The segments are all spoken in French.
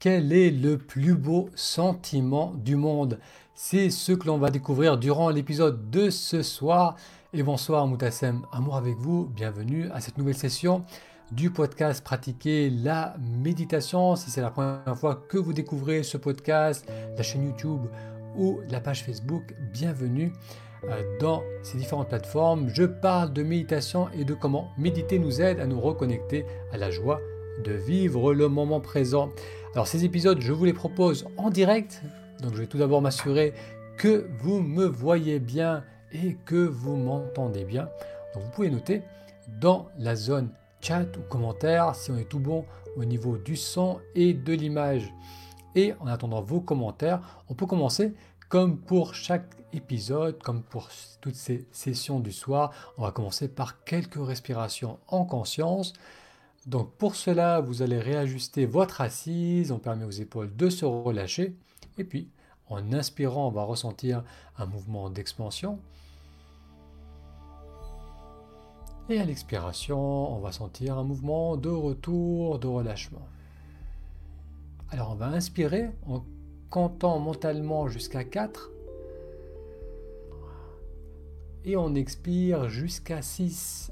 Quel est le plus beau sentiment du monde? C'est ce que l'on va découvrir durant l'épisode de ce soir. Et bonsoir Moutassem, amour avec vous, bienvenue à cette nouvelle session du podcast Pratiquer la méditation. Si c'est la première fois que vous découvrez ce podcast, la chaîne YouTube ou la page Facebook, bienvenue euh, dans ces différentes plateformes. Je parle de méditation et de comment méditer nous aide à nous reconnecter à la joie de vivre le moment présent. Alors ces épisodes, je vous les propose en direct. Donc je vais tout d'abord m'assurer que vous me voyez bien et que vous m'entendez bien. Donc vous pouvez noter dans la zone chat ou commentaire si on est tout bon au niveau du son et de l'image. Et en attendant vos commentaires, on peut commencer comme pour chaque épisode, comme pour toutes ces sessions du soir, on va commencer par quelques respirations en conscience. Donc pour cela, vous allez réajuster votre assise, on permet aux épaules de se relâcher, et puis en inspirant, on va ressentir un mouvement d'expansion. Et à l'expiration, on va sentir un mouvement de retour, de relâchement. Alors on va inspirer en comptant mentalement jusqu'à 4. Et on expire jusqu'à 6.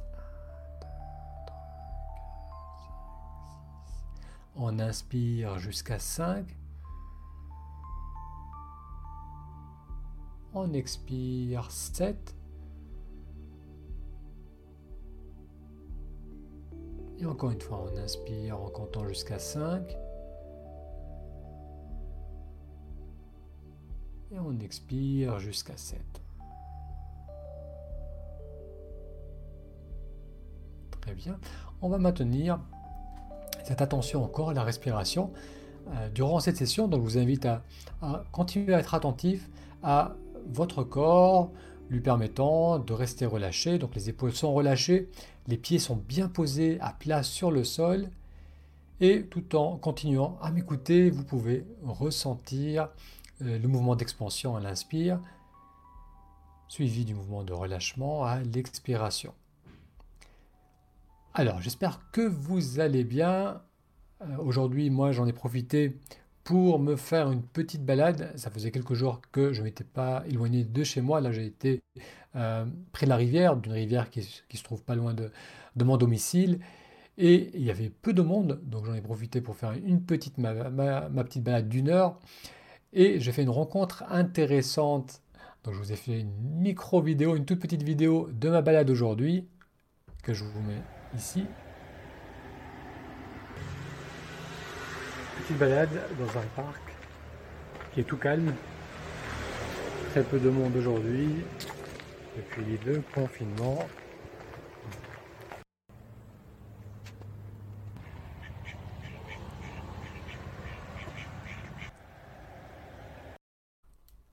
On inspire jusqu'à 5. On expire 7. Et encore une fois, on inspire en comptant jusqu'à 5. Et on expire jusqu'à 7. Très bien. On va maintenir cette attention encore à la respiration euh, durant cette session. Donc je vous invite à, continuer à être attentif à votre corps, lui permettant de rester relâché. Donc les épaules sont relâchées, les pieds sont bien posés à plat sur le sol. Et tout en continuant à m'écouter, vous pouvez ressentir euh, le mouvement d'expansion à l'inspire, suivi du mouvement de relâchement à l'expiration. Alors, j'espère que vous allez bien. Euh, aujourd'hui, moi, j'en ai profité pour me faire une petite balade. Ça faisait quelques jours que je ne m'étais pas éloigné de chez moi. Là, j'ai été euh, près de la rivière, d'une rivière qui, se trouve pas loin de, mon domicile. Et il y avait peu de monde, donc j'en ai profité pour faire une petite, ma, petite balade d'une heure. Et j'ai fait une rencontre intéressante. Donc je vous ai fait une micro vidéo, une toute petite vidéo de ma balade aujourd'hui, que je vous mets ici. Petite balade dans un parc qui est tout calme. Très peu de monde aujourd'hui depuis le confinement.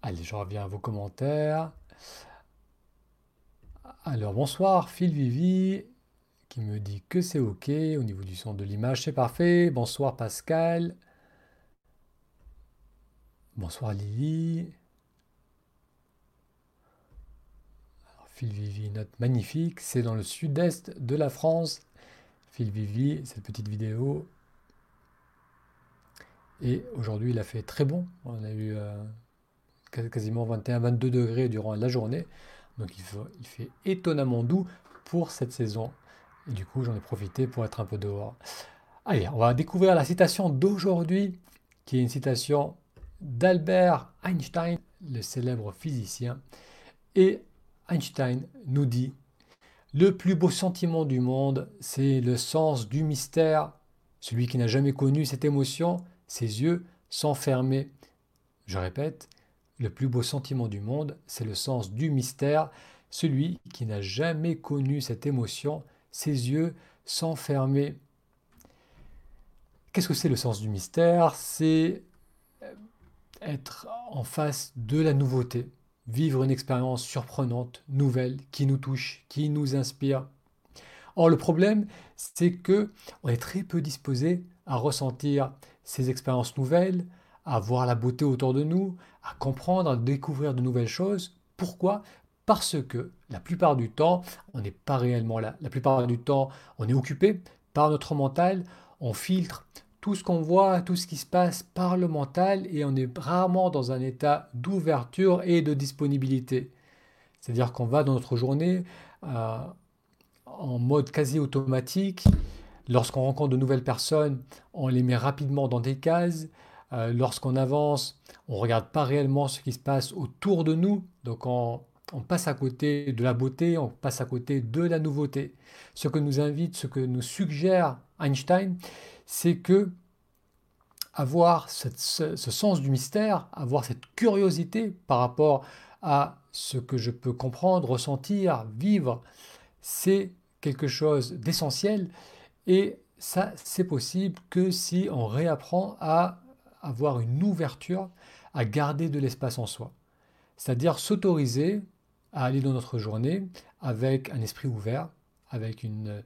Allez, je reviens à vos commentaires. Alors, bonsoir, Phil Vivi qui me dit que c'est OK au niveau du son de l'image, c'est parfait. Bonsoir Pascal. Bonsoir Lily. Phil Vivi, note magnifique. C'est dans le sud-est de la France. Phil Vivi, cette petite vidéo. Et aujourd'hui, il a fait très bon. On a eu euh, quasiment 21-22 degrés durant la journée. Donc il fait étonnamment doux pour cette saison. Et du coup, j'en ai profité pour être un peu dehors. Allez, on va découvrir la citation d'aujourd'hui, qui est une citation d'Albert Einstein, le célèbre physicien. Et Einstein nous dit, le plus beau sentiment du monde, c'est le sens du mystère. Celui qui n'a jamais connu cette émotion, ses yeux sont fermés. Je répète, le plus beau sentiment du monde, c'est le sens du mystère. Celui qui n'a jamais connu cette émotion, ses yeux fermés. Qu'est-ce que c'est le sens du mystère? C'est euh, être en face de la nouveauté, vivre une expérience surprenante, nouvelle, qui nous touche, qui nous inspire. Or, le problème, c'est que on est très peu disposé à ressentir ces expériences nouvelles, à voir la beauté autour de nous, à comprendre, à découvrir de nouvelles choses. Pourquoi? Parce que la plupart du temps, on n'est pas réellement là. La plupart du temps, on est occupé par notre mental, on filtre tout ce qu'on voit, tout ce qui se passe par le mental et on est rarement dans un état d'ouverture et de disponibilité. C'est-à-dire qu'on va dans notre journée euh, en mode quasi automatique. Lorsqu'on rencontre de nouvelles personnes, on les met rapidement dans des cases. Euh, lorsqu'on avance, on ne regarde pas réellement ce qui se passe autour de nous. Donc on, on passe à côté de la beauté, on passe à côté de la nouveauté. Ce que nous invite, ce que nous suggère Einstein, c'est que avoir ce, sens du mystère, avoir cette curiosité par rapport à ce que je peux comprendre, ressentir, vivre, c'est quelque chose d'essentiel et ça, c'est possible que si on réapprend à avoir une ouverture, à garder de l'espace en soi. C'est-à-dire s'autoriser à aller dans notre journée avec un esprit ouvert, avec une,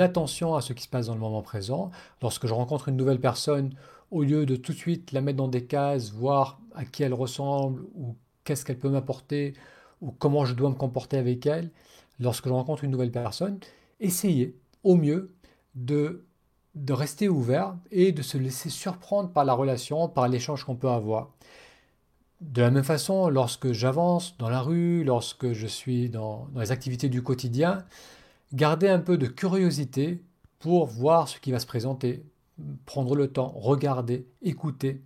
attention à ce qui se passe dans le moment présent. Lorsque je rencontre une nouvelle personne, au lieu de tout de suite la mettre dans des cases, voir à qui elle ressemble ou qu'est-ce qu'elle peut m'apporter ou comment je dois me comporter avec elle, lorsque je rencontre une nouvelle personne, essayer au mieux de, de rester ouvert et de se laisser surprendre par la relation, par l'échange qu'on peut avoir. De la même façon, lorsque j'avance dans la rue, lorsque je suis dans, les activités du quotidien, garder un peu de curiosité pour voir ce qui va se présenter, prendre le temps, regarder, écouter.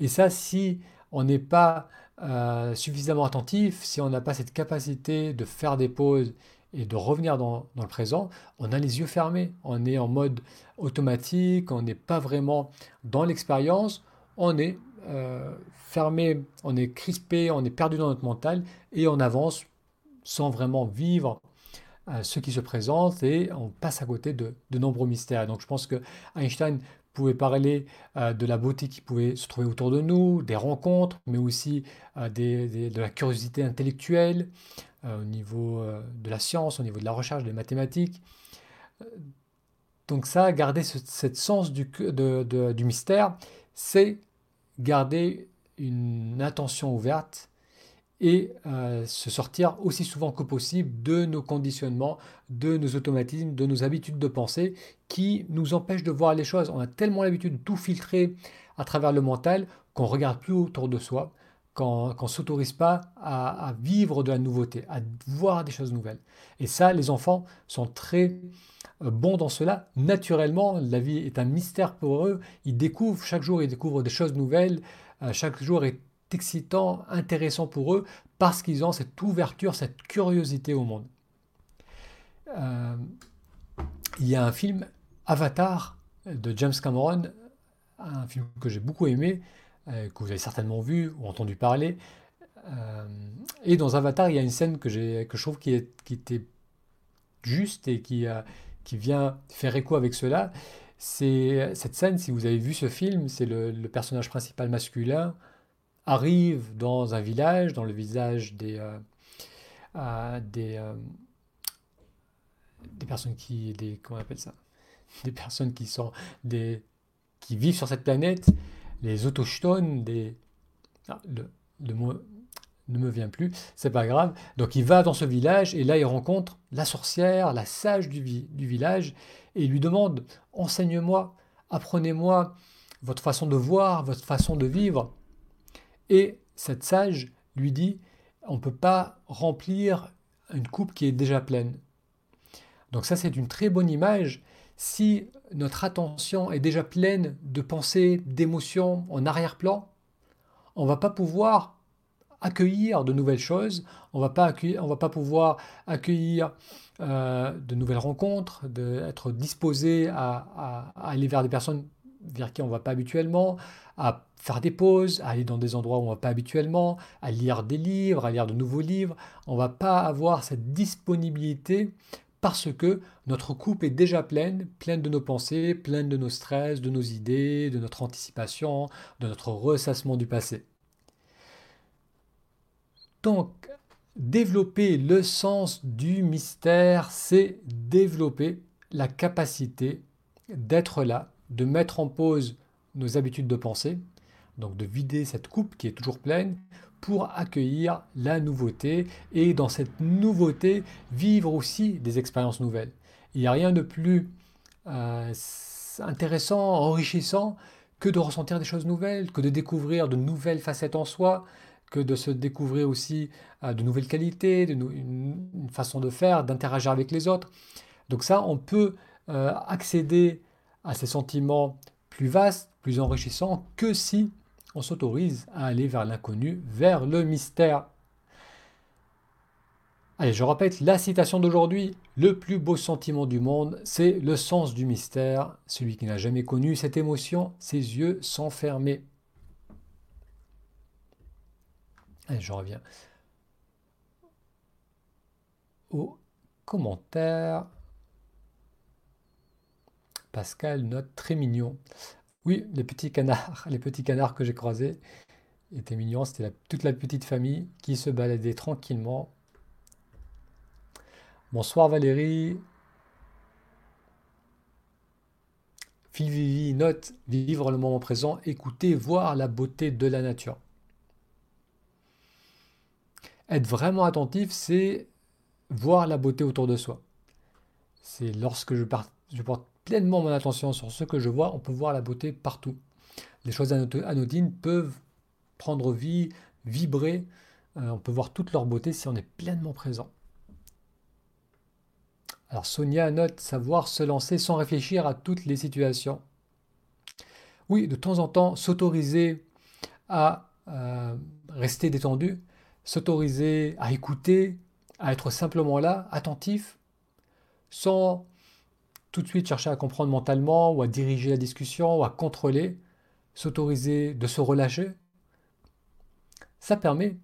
Et ça, si on n'est pas euh, suffisamment attentif, si on n'a pas cette capacité de faire des pauses et de revenir dans, dans, le présent, on a les yeux fermés, on est en mode automatique, on n'est pas vraiment dans l'expérience, on est euh, fermé, on est crispé, on est perdu dans notre mental et on avance sans vraiment vivre euh, ce qui se présente et on passe à côté de, nombreux mystères. donc je pense que Einstein pouvait parler euh, de la beauté qui pouvait se trouver autour de nous, des rencontres, mais aussi de la curiosité intellectuelle au niveau de la science, au niveau de la recherche, des mathématiques. Donc ça, garder ce cette sens du, du mystère, c'est garder une attention ouverte et euh, se sortir aussi souvent que possible de nos conditionnements, de nos automatismes, de nos habitudes de pensée qui nous empêchent de voir les choses. On a tellement l'habitude de tout filtrer à travers le mental qu'on regarde plus autour de soi, qu'on ne s'autorise pas à, vivre de la nouveauté, à voir des choses nouvelles. Et ça, les enfants sont très bons dans cela. Naturellement, la vie est un mystère pour eux. Ils découvrent, chaque jour, ils découvrent des choses nouvelles. Euh, chaque jour est excitant, intéressant pour eux, parce qu'ils ont cette ouverture, cette curiosité au monde. Euh, il y a un film, Avatar, de James Cameron, un film que j'ai beaucoup aimé, que vous avez certainement vu ou entendu parler. et dans Avatar, il y a une scène que, que je trouve qui, est, qui était juste et qui, qui vient faire écho avec cela, c'est cette scène, si vous avez vu ce film, c'est le, personnage principal masculin arrive dans un village, dans le visage des, euh, euh, euh, des personnes qui, des, comment on appelle ça, des personnes qui sont des, qui vivent sur cette planète, les autochtones, des, ah, le mot ne me vient plus, c'est pas grave. Donc il va dans ce village et là il rencontre la sorcière, la sage du, du village et il lui demande enseigne-moi, apprenez-moi votre façon de voir, votre façon de vivre. Et cette sage lui dit on ne peut pas remplir une coupe qui est déjà pleine. Donc ça c'est une très bonne image. Si notre attention est déjà pleine de pensées, d'émotions en arrière-plan, on va pas pouvoir accueillir de nouvelles choses, on va pas on va pas pouvoir accueillir euh, de nouvelles rencontres, de, être disposé à, aller vers des personnes vers qui on va pas habituellement, à faire des pauses, à aller dans des endroits où on va pas habituellement, à lire des livres, à lire de nouveaux livres. On va pas avoir cette disponibilité parce que notre coupe est déjà pleine, pleine de nos pensées, pleine de nos stress, de nos idées, de notre anticipation, de notre ressassement du passé. Donc, développer le sens du mystère, c'est développer la capacité d'être là, de mettre en pause nos habitudes de pensée, donc de vider cette coupe qui est toujours pleine pour accueillir la nouveauté et dans cette nouveauté vivre aussi des expériences nouvelles. Il n'y a rien de plus euh, intéressant, enrichissant que de ressentir des choses nouvelles, que de découvrir de nouvelles facettes en soi, que de se découvrir aussi de nouvelles qualités, de une, façon de faire, d'interagir avec les autres. Donc ça, on peut accéder à ces sentiments plus vastes, plus enrichissants, que si on s'autorise à aller vers l'inconnu, vers le mystère. Allez, je répète la citation d'aujourd'hui. Le plus beau sentiment du monde, c'est le sens du mystère. Celui qui n'a jamais connu cette émotion, ses yeux sont fermés. Allez, je reviens aux commentaires. Pascal note très mignon. Oui, les petits canards, les petits canards que j'ai croisés étaient mignons. C'était toute la petite famille qui se baladait tranquillement. Bonsoir Valérie. Vivi note vivre le moment présent, écouter, voir la beauté de la nature. Être vraiment attentif, c'est voir la beauté autour de soi. C'est lorsque je, porte pleinement mon attention sur ce que je vois, on peut voir la beauté partout. Les choses anodines peuvent prendre vie, vibrer, euh, on peut voir toute leur beauté si on est pleinement présent. Alors Sonia note savoir se lancer sans réfléchir à toutes les situations. Oui, de temps en temps, s'autoriser à euh, rester détendu, s'autoriser à écouter, à être simplement là, attentif, sans tout de suite chercher à comprendre mentalement ou à diriger la discussion ou à contrôler, s'autoriser de se relâcher, ça permet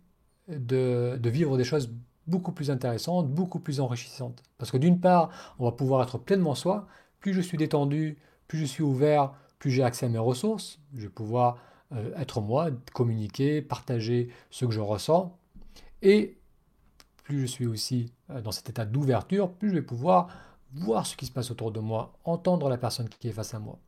de, vivre des choses beaucoup plus intéressantes, beaucoup plus enrichissantes. Parce que d'une part, on va pouvoir être pleinement soi, plus je suis détendu, plus je suis ouvert, plus j'ai accès à mes ressources, je vais pouvoir euh, être moi, communiquer, partager ce que je ressens, et plus je suis aussi euh, dans cet état d'ouverture, plus je vais pouvoir voir ce qui se passe autour de moi, entendre la personne qui est face à moi.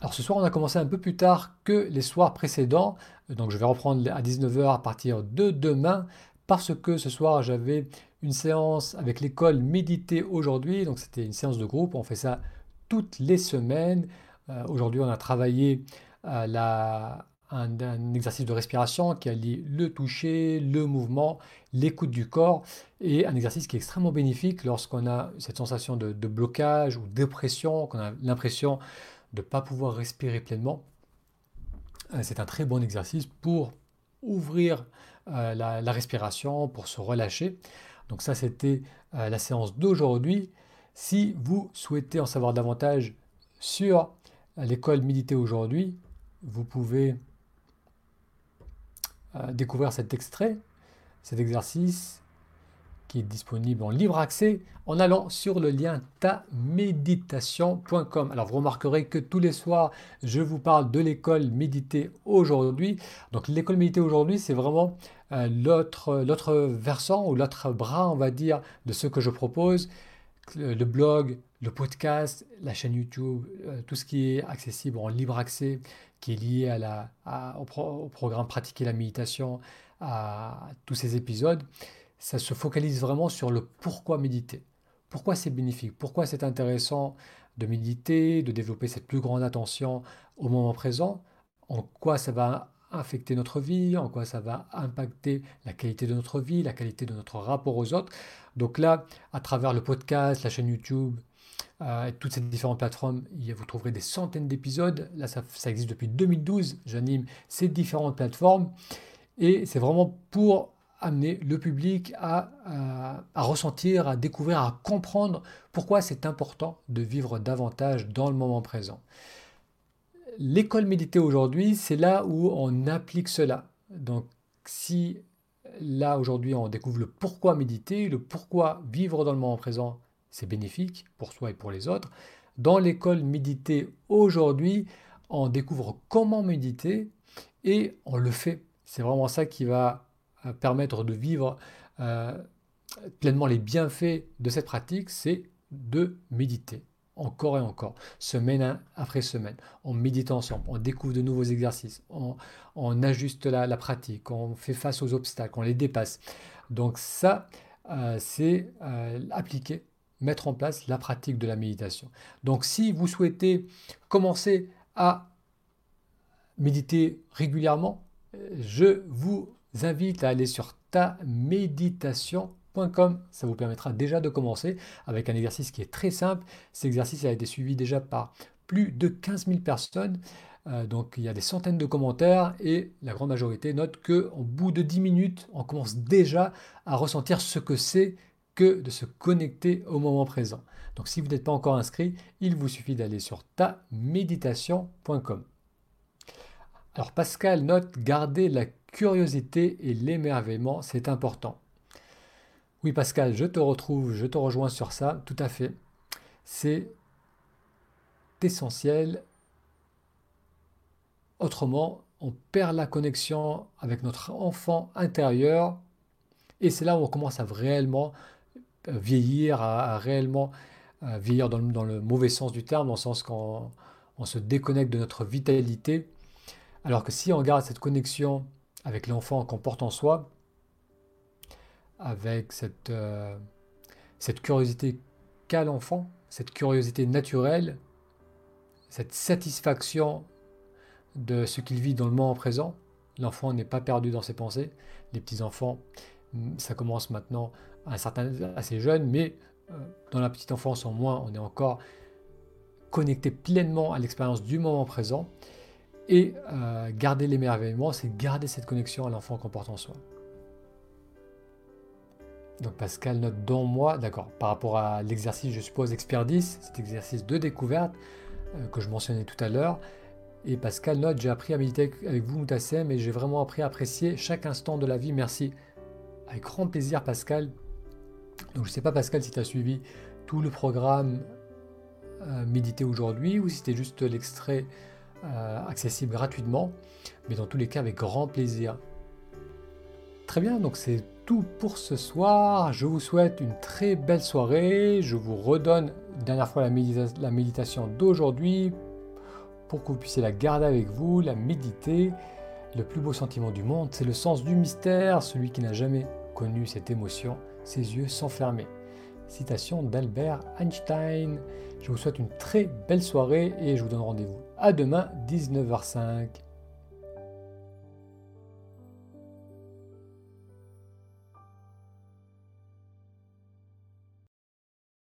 Alors ce soir, on a commencé un peu plus tard que les soirs précédents, donc je vais reprendre à 19h à partir de demain, parce que ce soir, j'avais une séance avec l'école méditer aujourd'hui, donc c'était une séance de groupe, on fait ça toutes les semaines. Euh, aujourd'hui, on a travaillé euh, la, un, exercice de respiration qui allie le toucher, le mouvement, l'écoute du corps et un exercice qui est extrêmement bénéfique lorsqu'on a cette sensation de, blocage ou d'oppression, qu'on a l'impression de ne pas pouvoir respirer pleinement. Euh, c'est un très bon exercice pour ouvrir euh, la, respiration, pour se relâcher. Donc ça, c'était euh, la séance d'aujourd'hui. Si vous souhaitez en savoir davantage sur l'école méditer aujourd'hui, vous pouvez découvrir cet extrait, cet exercice qui est disponible en libre accès en allant sur le lien taméditation.com. Alors vous remarquerez que tous les soirs, je vous parle de l'école méditer aujourd'hui. Donc l'école méditer aujourd'hui, c'est vraiment euh, l'autre versant ou l'autre bras, on va dire, de ce que je propose. Le blog, le podcast, la chaîne YouTube, euh, tout ce qui est accessible en libre accès, qui est lié à la, au, programme Pratiquer la méditation, à tous ces épisodes, ça se focalise vraiment sur le pourquoi méditer. Pourquoi c'est bénéfique? Pourquoi c'est intéressant de méditer, de développer cette plus grande attention au moment présent? En quoi ça va affecter notre vie, en quoi ça va impacter la qualité de notre vie, la qualité de notre rapport aux autres? Donc là, à travers le podcast, la chaîne YouTube, euh, toutes ces différentes plateformes, vous trouverez des centaines d'épisodes. Là, ça, existe depuis 2012. J'anime ces différentes plateformes. Et c'est vraiment pour amener le public à, à, ressentir, à découvrir, à comprendre pourquoi c'est important de vivre davantage dans le moment présent. L'école méditer aujourd'hui, c'est là où on applique cela. Donc si là aujourd'hui on découvre le pourquoi méditer, le pourquoi vivre dans le moment présent, c'est bénéfique pour soi et pour les autres. Dans l'école méditer aujourd'hui, on découvre comment méditer et on le fait. C'est vraiment ça qui va euh, permettre de vivre euh, pleinement les bienfaits de cette pratique, c'est de méditer encore et encore, semaine après semaine. On médite ensemble, on découvre de nouveaux exercices, on, ajuste la, pratique, on fait face aux obstacles, on les dépasse. Donc ça, euh, c'est appliqué mettre en place la pratique de la méditation. Donc si vous souhaitez commencer à méditer régulièrement, je vous invite à aller sur taméditation.com. Ça vous permettra déjà de commencer avec un exercice qui est très simple. Cet exercice a été suivi déjà par plus de 15 000 personnes. Euh, donc il y a des centaines de commentaires et la grande majorité note que au bout de 10 minutes, on commence déjà à ressentir ce que c'est de se connecter au moment présent. Donc si vous n'êtes pas encore inscrit, il vous suffit d'aller sur taméditation.com. Alors Pascal note garder la curiosité et l'émerveillement, c'est important. Oui Pascal, je te retrouve, je te rejoins sur ça, tout à fait. C'est essentiel. Autrement, on perd la connexion avec notre enfant intérieur et c'est là où on commence à réellement vieillir, à, réellement euh, vieillir dans le, mauvais sens du terme, dans le sens qu'on on se déconnecte de notre vitalité. Alors que si on garde cette connexion avec l'enfant qu'on porte en soi, avec cette, euh, cette curiosité qu'a l'enfant, cette curiosité naturelle, cette satisfaction de ce qu'il vit dans le moment présent. L'enfant n'est pas perdu dans ses pensées. Les petits-enfants, ça commence maintenant à un certain, assez jeune, mais euh, dans la petite enfance, en moins, on est encore connecté pleinement à l'expérience du moment présent. Et euh, garder l'émerveillement, c'est garder cette connexion à l'enfant qu'on porte en soi. Donc Pascal note dans moi, d'accord, par rapport à l'exercice, je suppose, Expert 10, cet exercice de découverte euh, que je mentionnais tout à l'heure. Et Pascal note, j'ai appris à méditer avec vous, Moutassem, et j'ai vraiment appris à apprécier chaque instant de la vie. Merci. Avec grand plaisir, Pascal. Donc je ne sais pas, Pascal, si tu as suivi tout le programme euh, Méditer aujourd'hui ou si c'était juste l'extrait euh, accessible gratuitement, mais dans tous les cas avec grand plaisir. Très bien, donc c'est tout pour ce soir. Je vous souhaite une très belle soirée. Je vous redonne une dernière fois la méditation d'aujourd'hui pour que vous puissiez la garder avec vous, la méditer. Le plus beau sentiment du monde, c'est le sens du mystère. Celui qui n'a jamais connu cette émotion, ses yeux fermés. Citation d'Albert Einstein. Je vous souhaite une très belle soirée et je vous donne rendez-vous à demain 19h05.